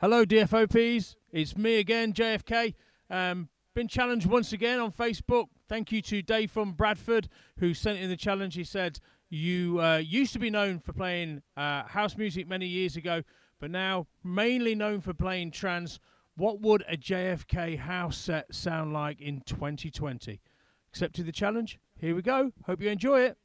Hello, DFOPs. It's me again, JFK. Um, been challenged once again on Facebook. Thank you to Dave from Bradford who sent in the challenge. He said, You uh, used to be known for playing uh, house music many years ago, but now mainly known for playing trance. What would a JFK house set sound like in 2020? Accepted the challenge. Here we go. Hope you enjoy it.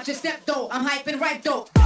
Watch your step though, I'm hyping right though.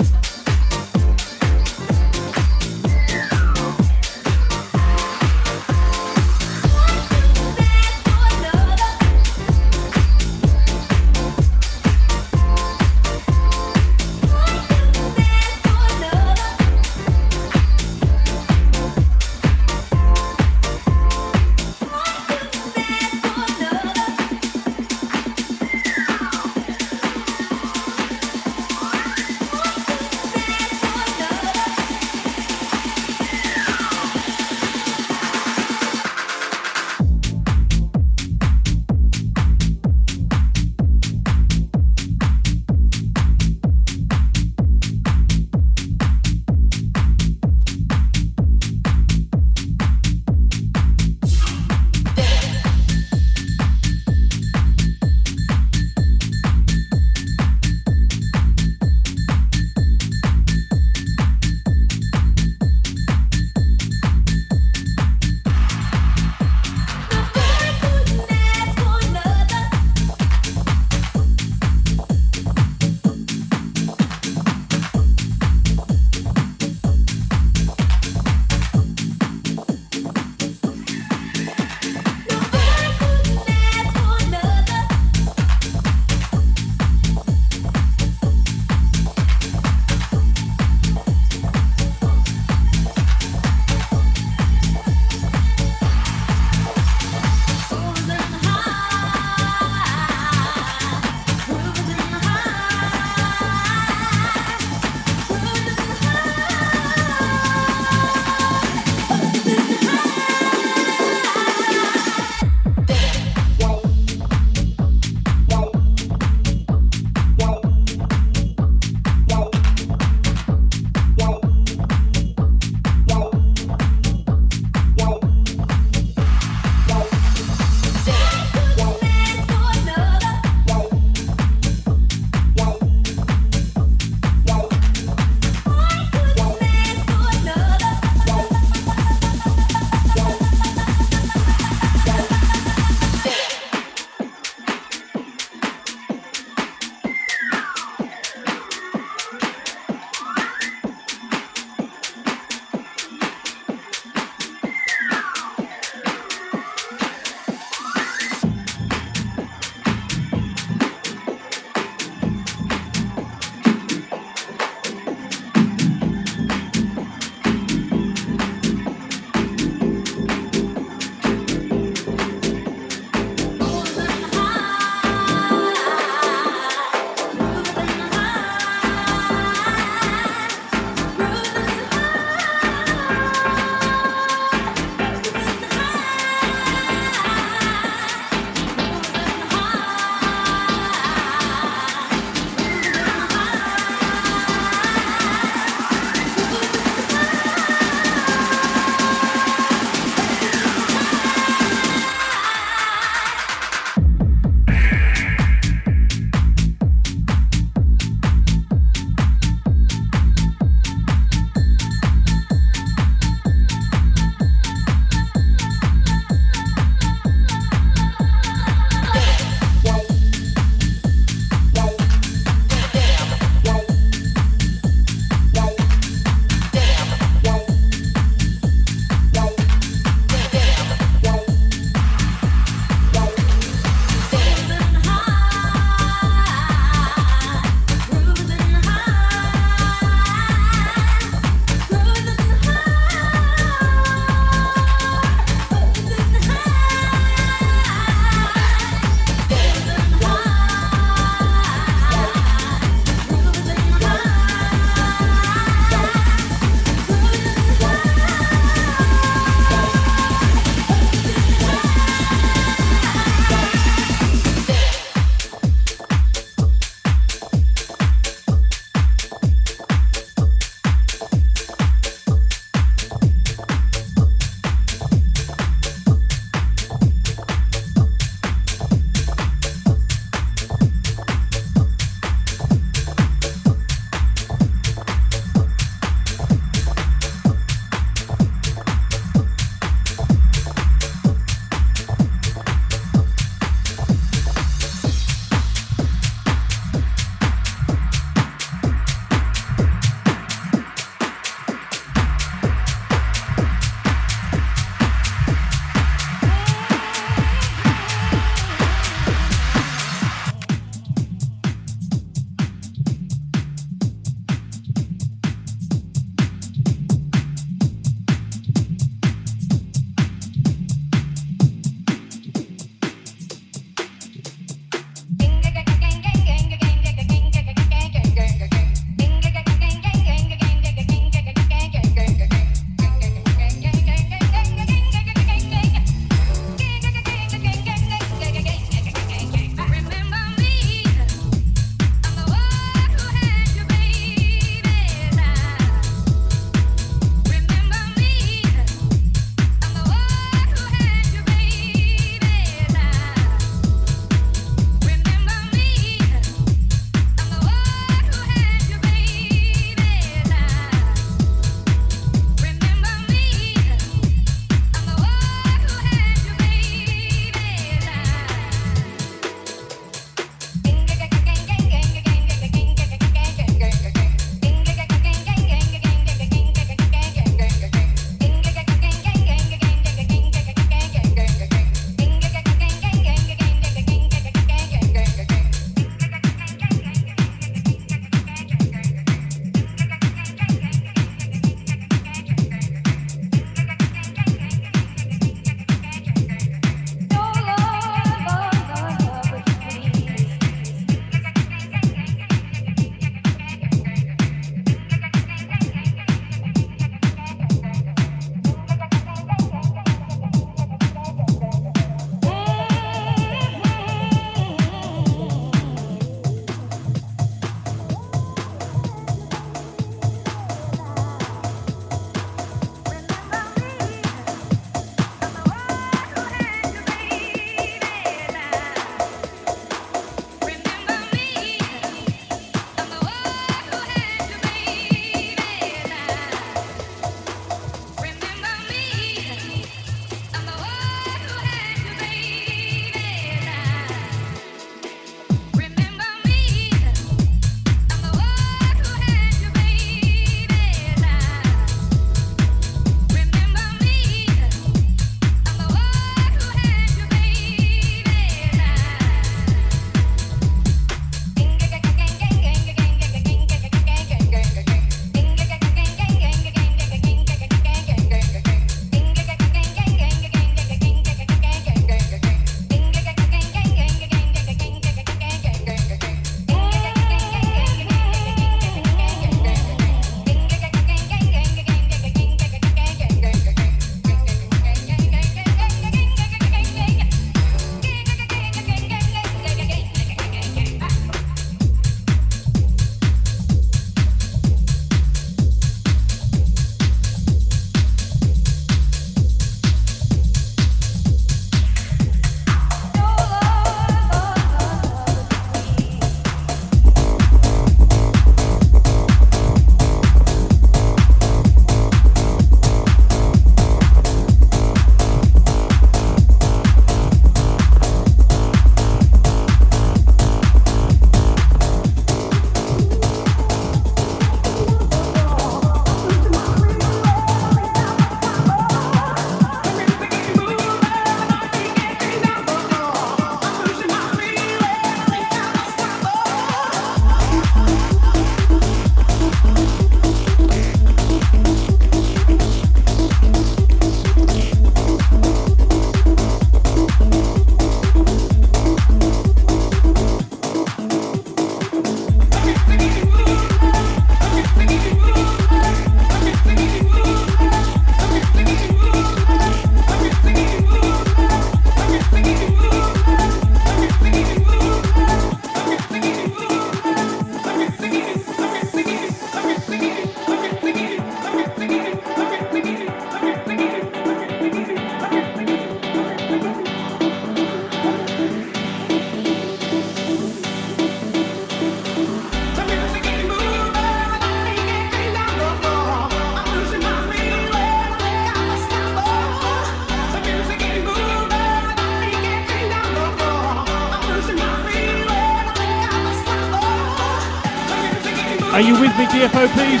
Are you with me, DFO, please?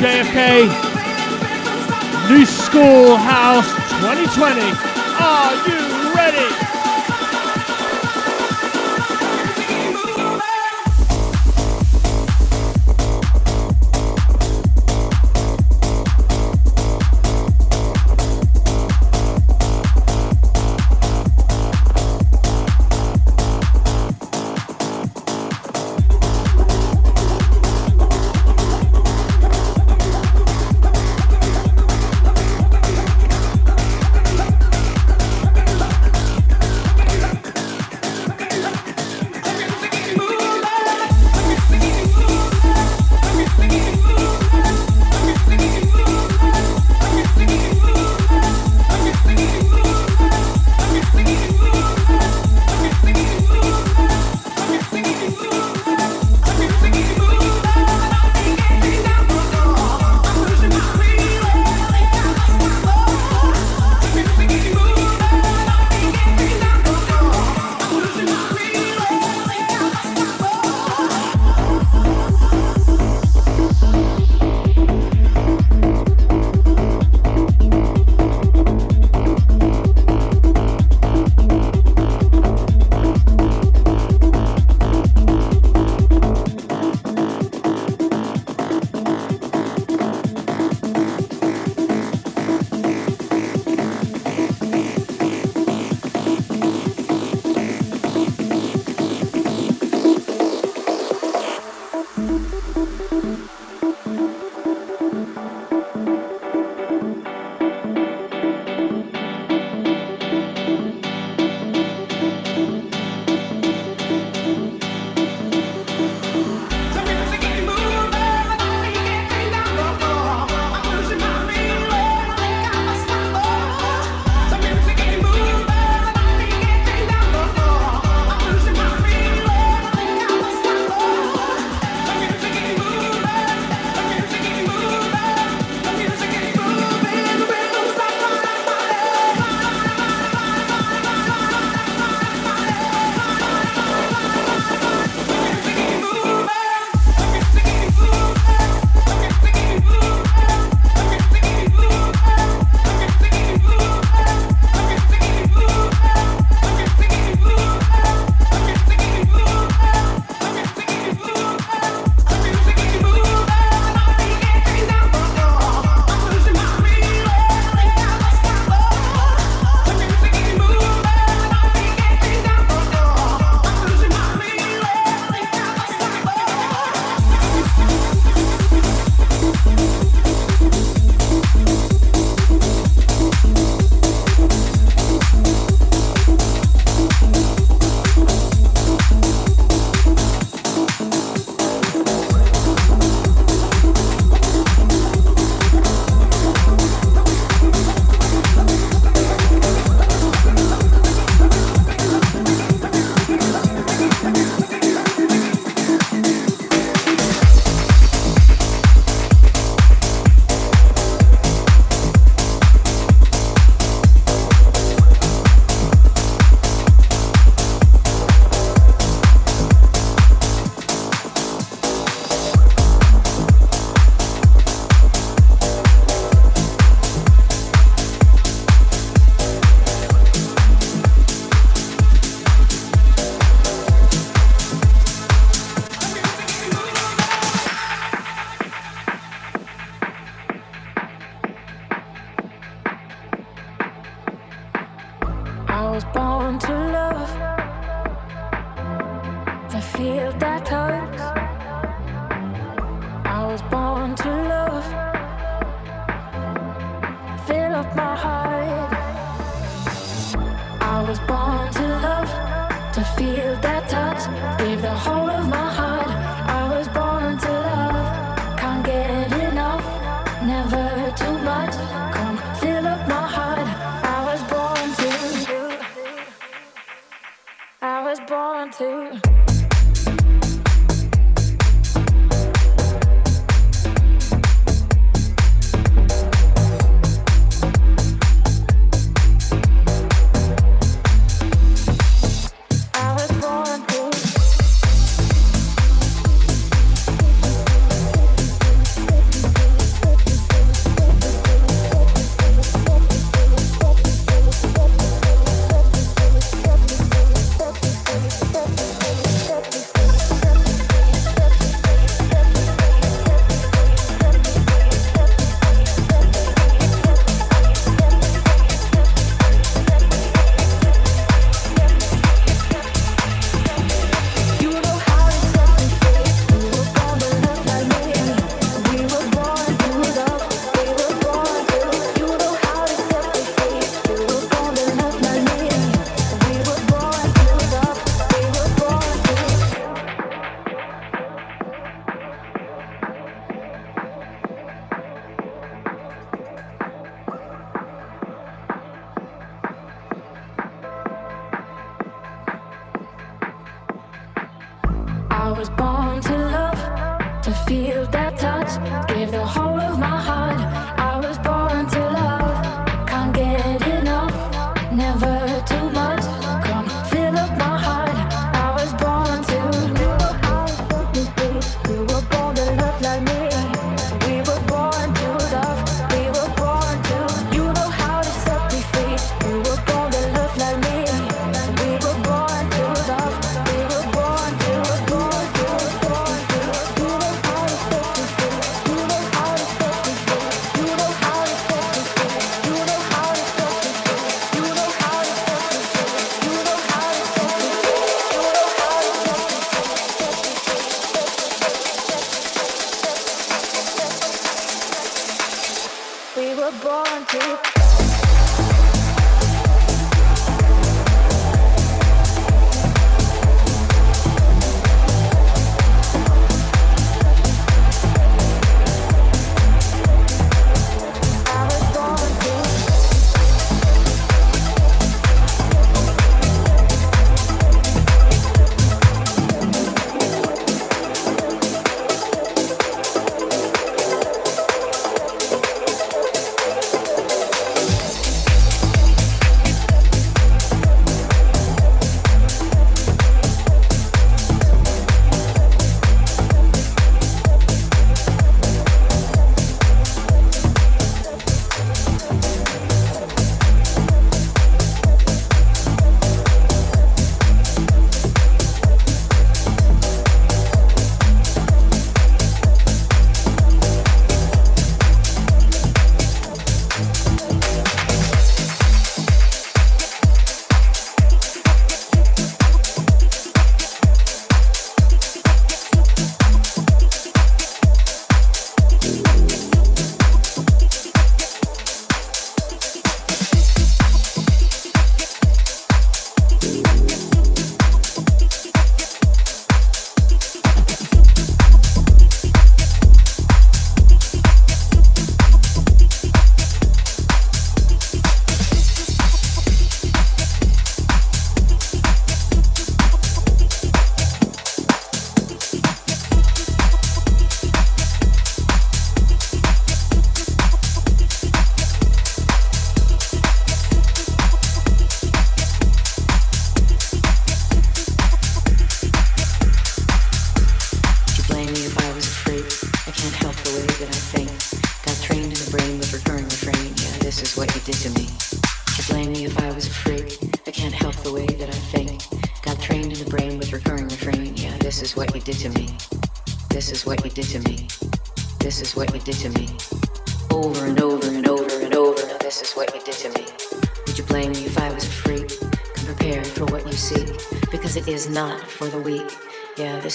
JFK, New School House 2020. Are you ready?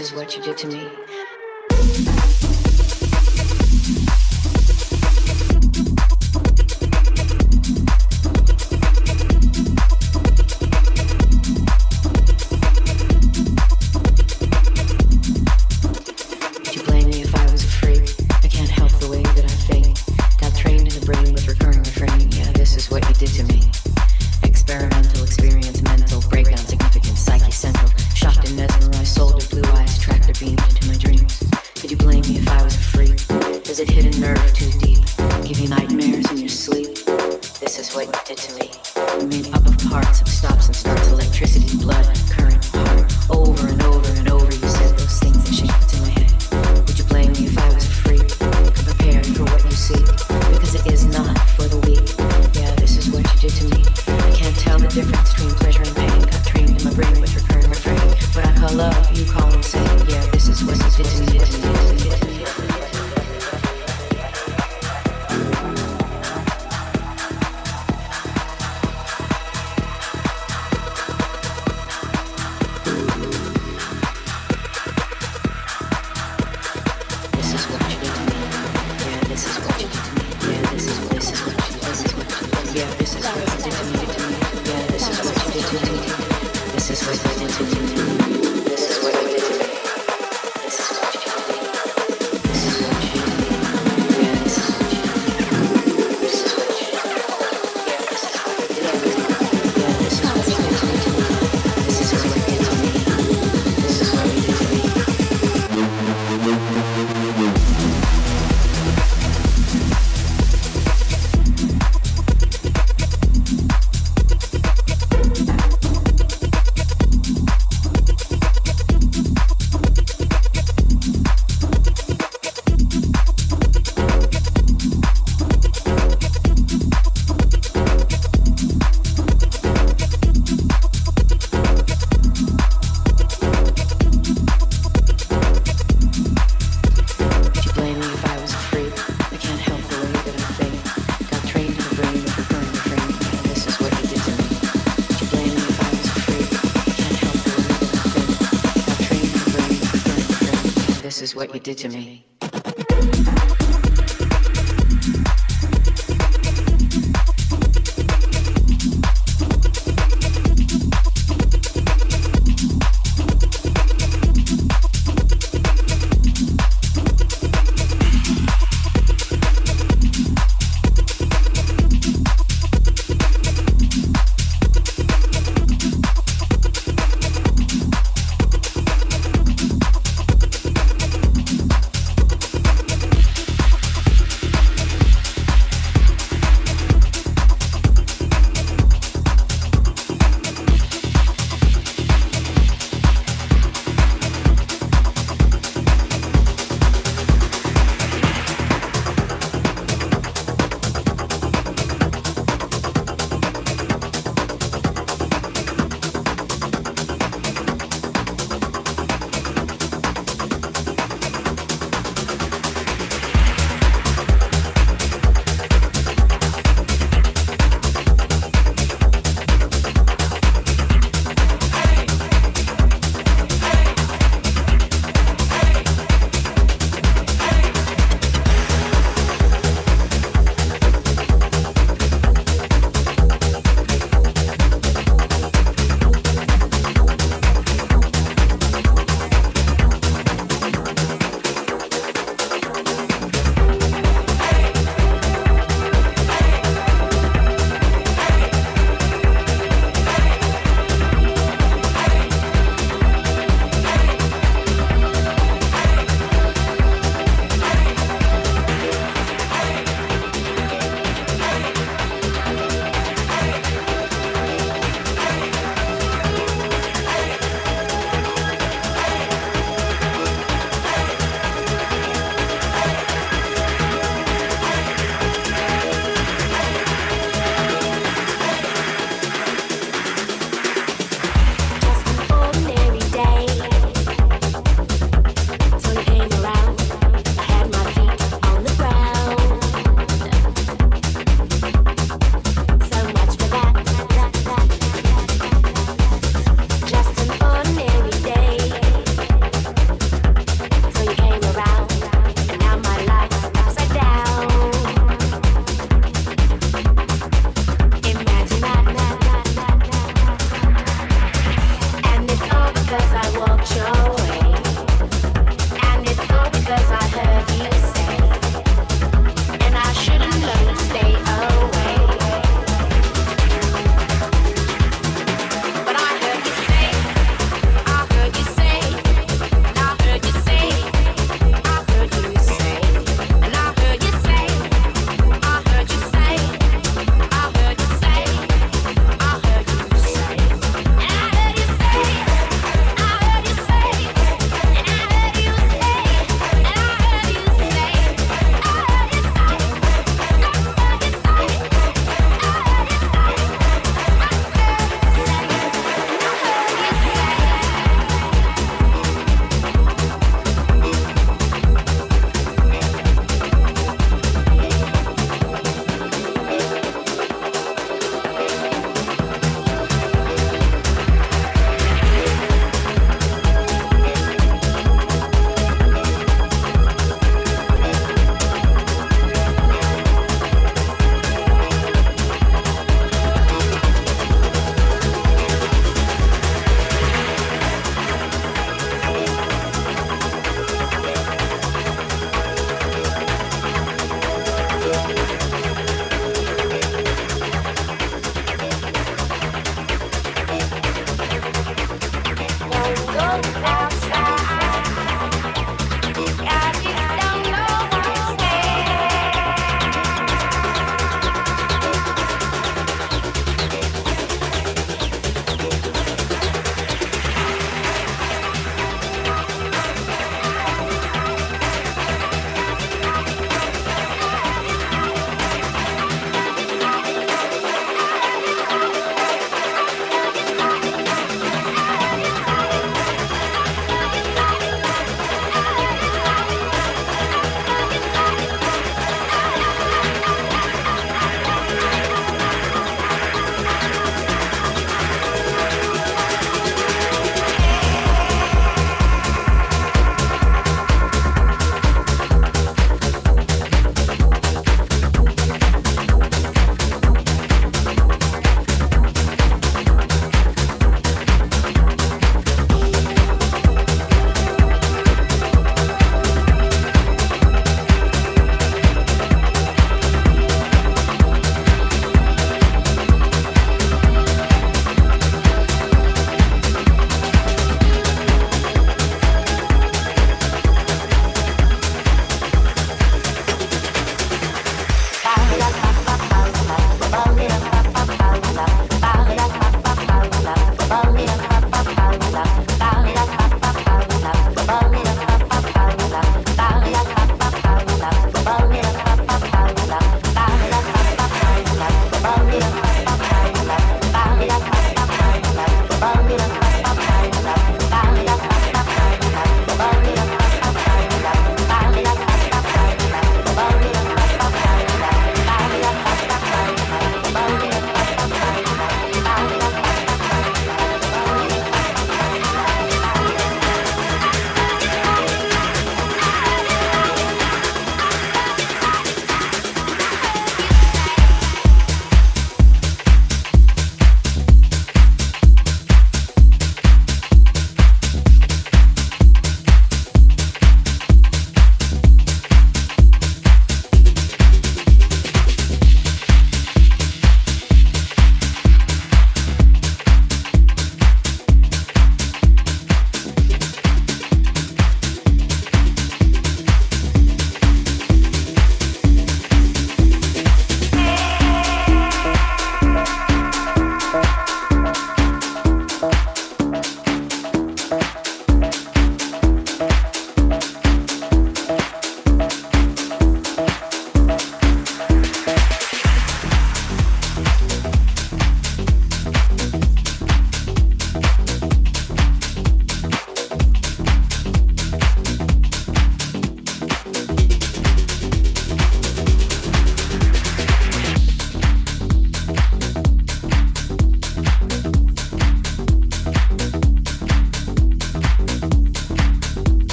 Is what you did to me. This is what you did to me. Yeah, this is what what you did to me.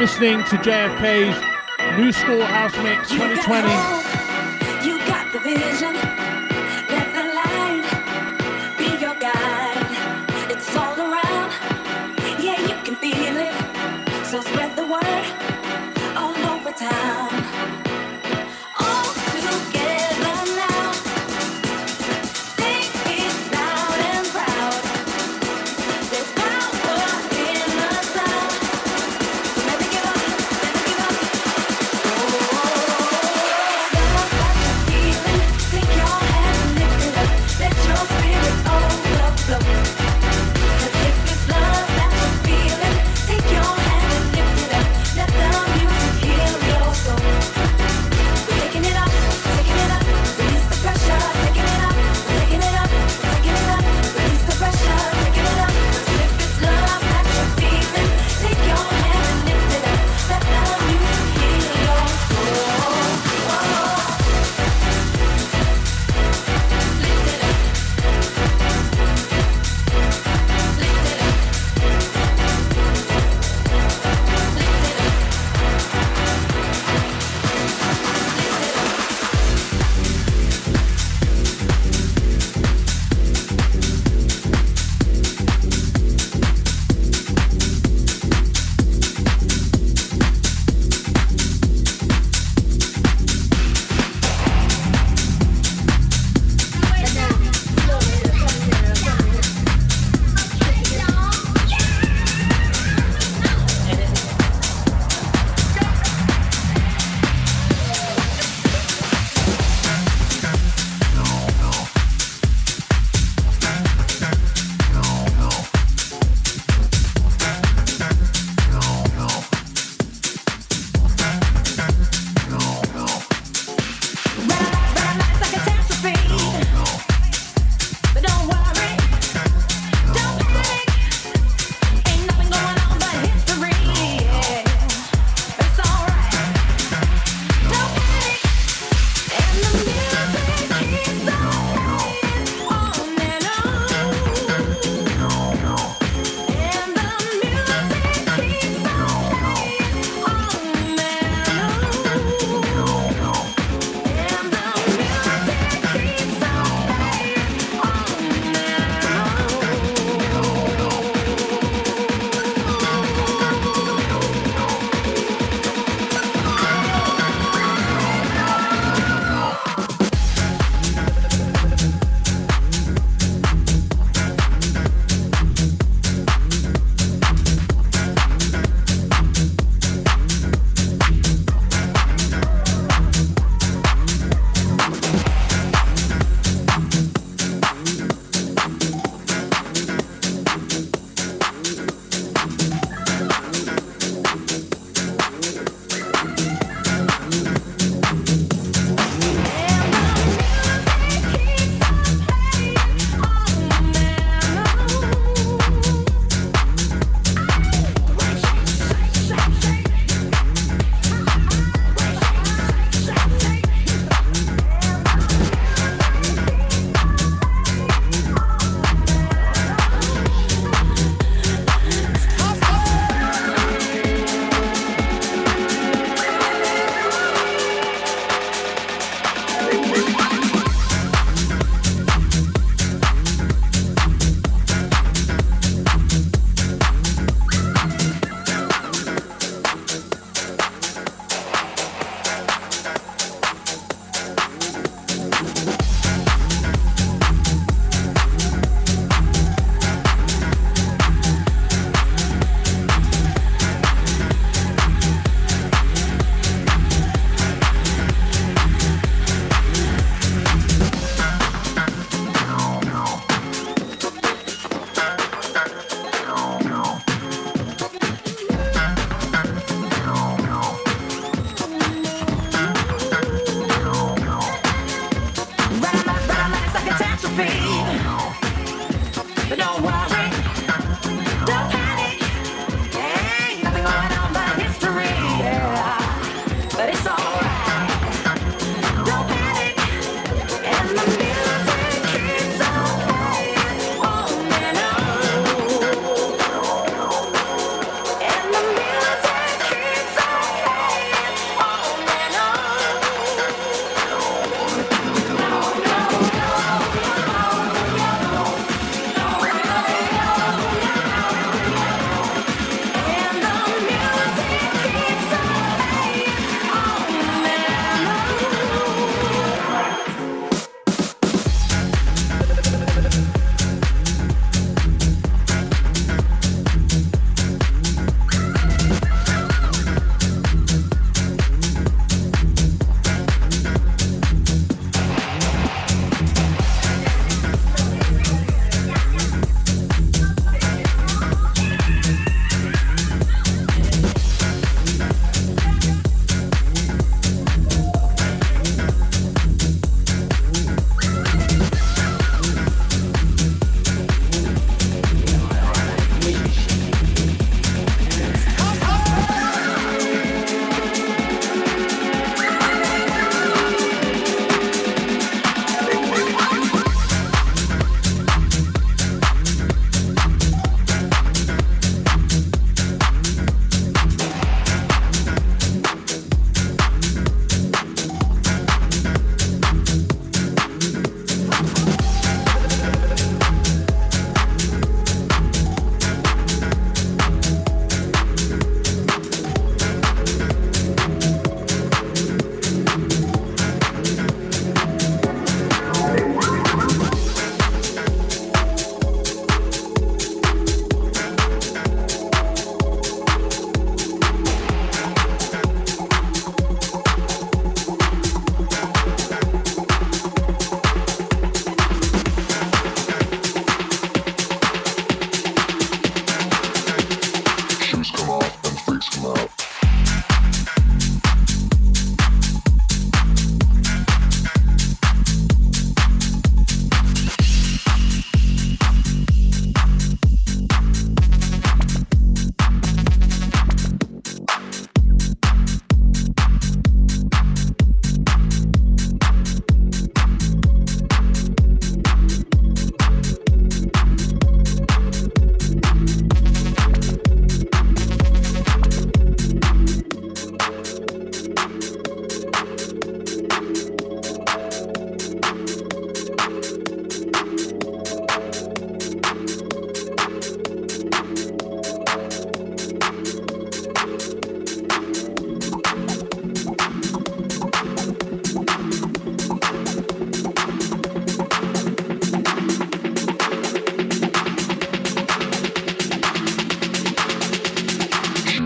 Listening to JFK's New School House Mix 2020. You got the vision. Let the light be your guide. It's all around. Yeah, you can feel it. So spread the word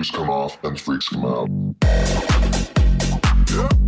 shoes come off and freaks come out. Yeah.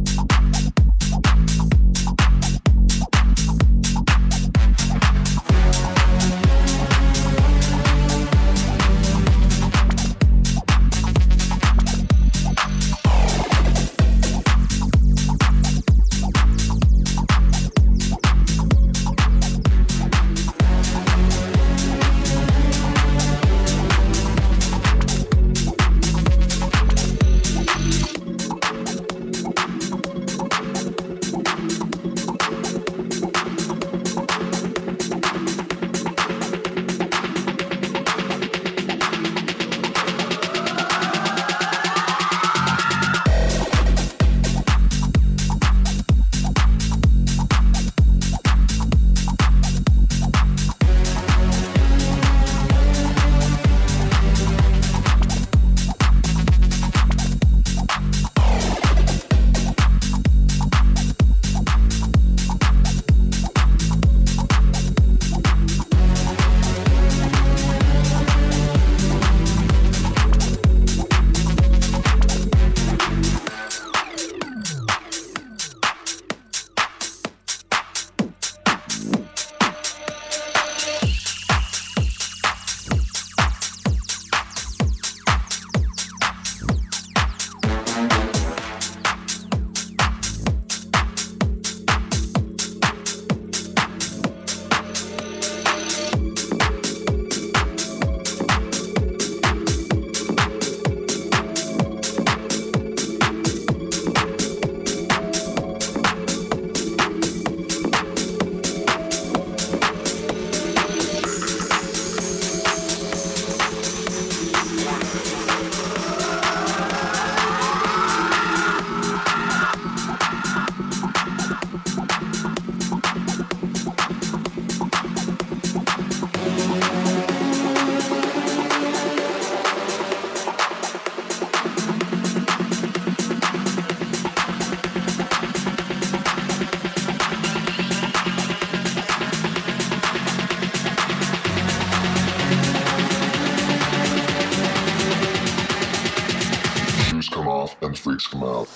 Animal.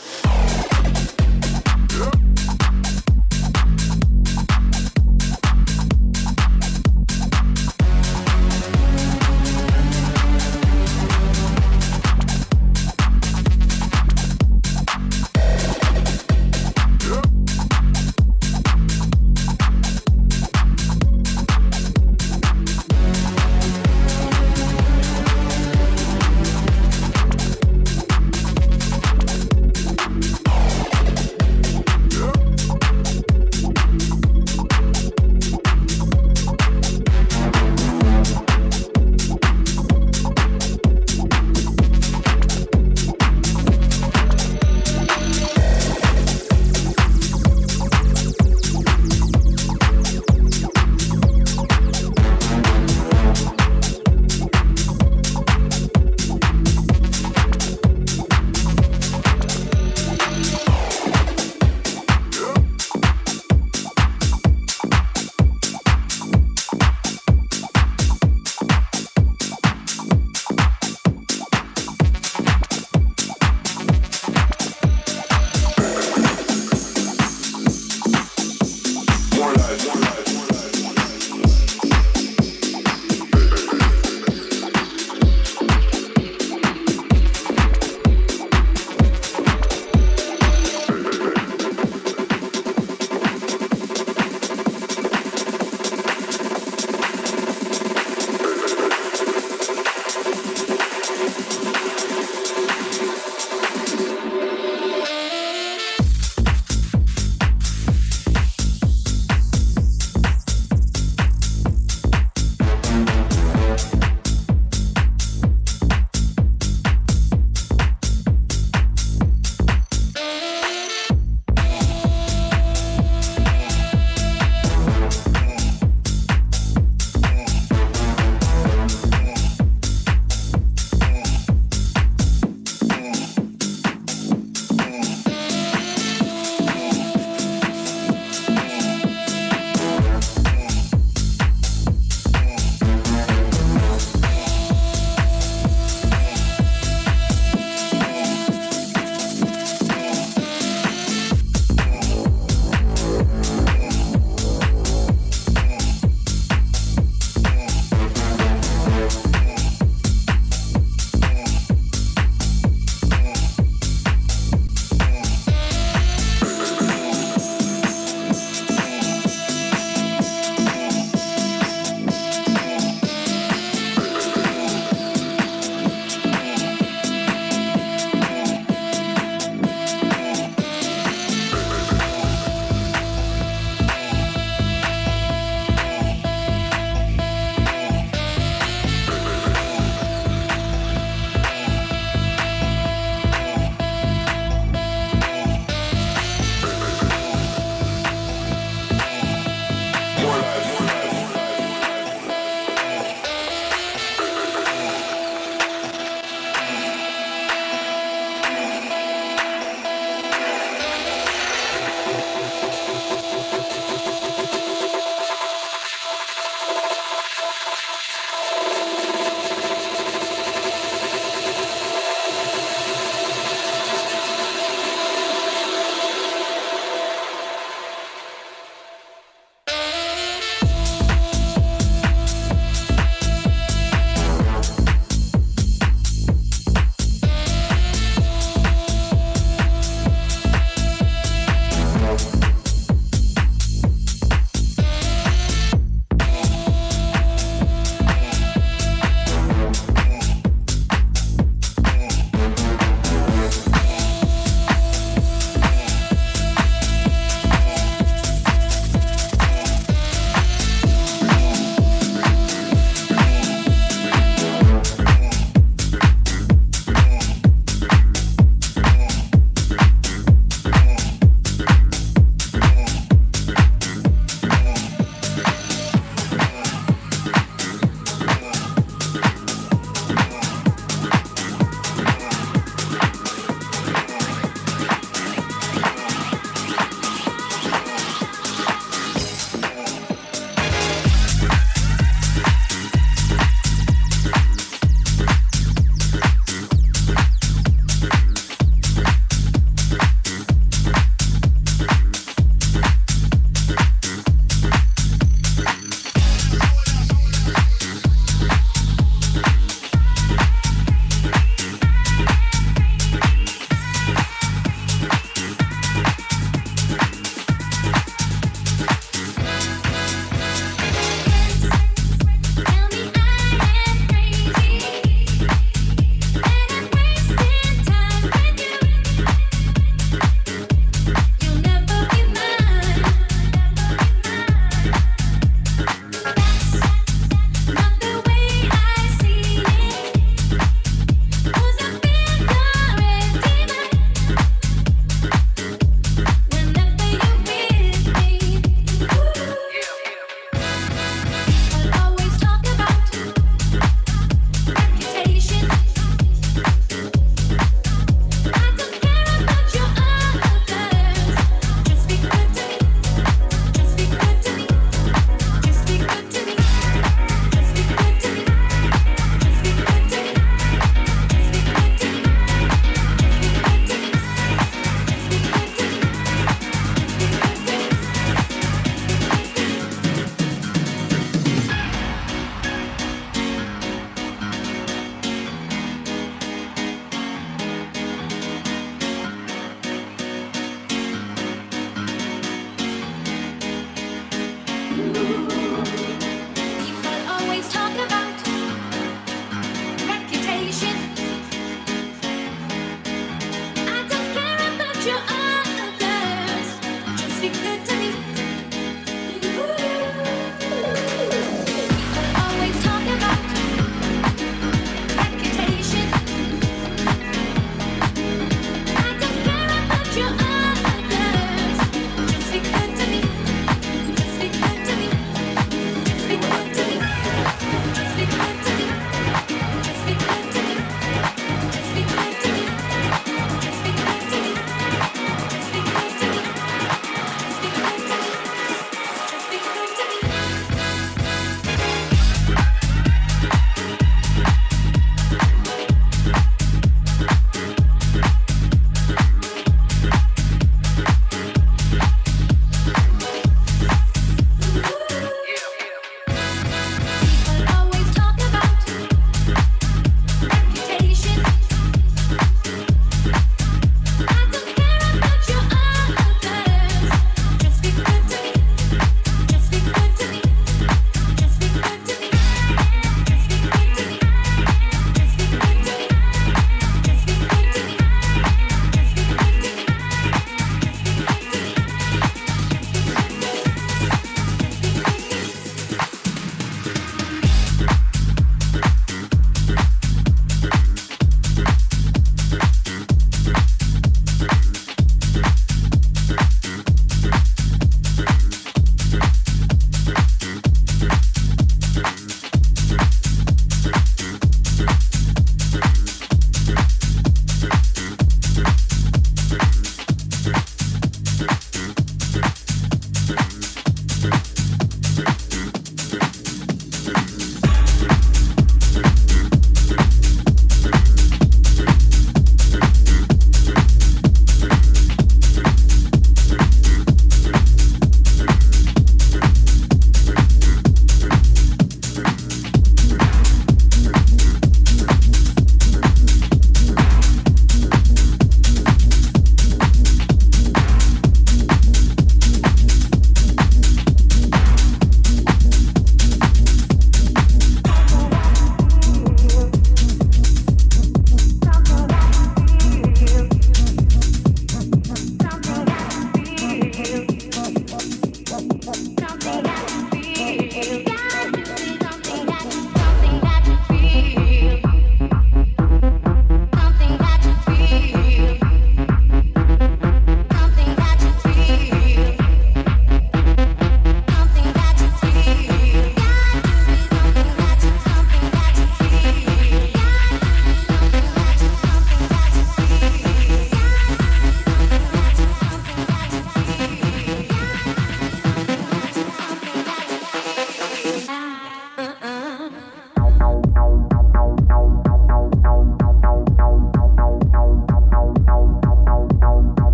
Yeah.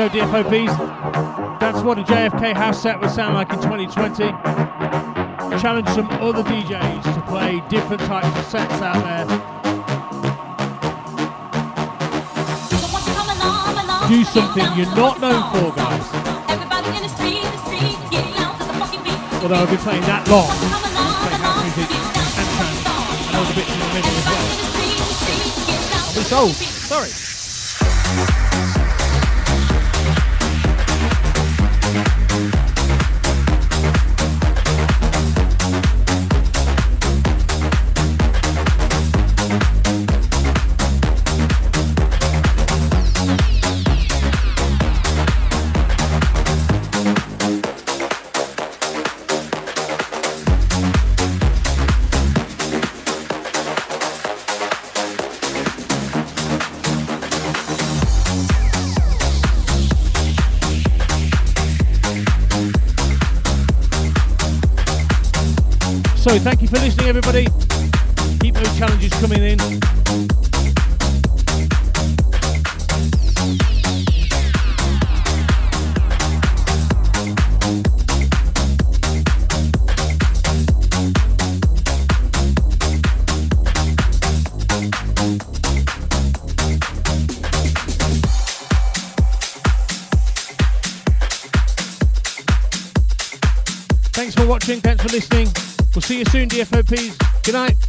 Go, DFOPs. That's what a JFK house set would sound like in 2020. Challenge some other DJs to play different types of sets out there. Do something you're not known for, guys. Although I've been playing that long, playing house music and trance, and other bits in the middle as well. I'll be sold. Good night.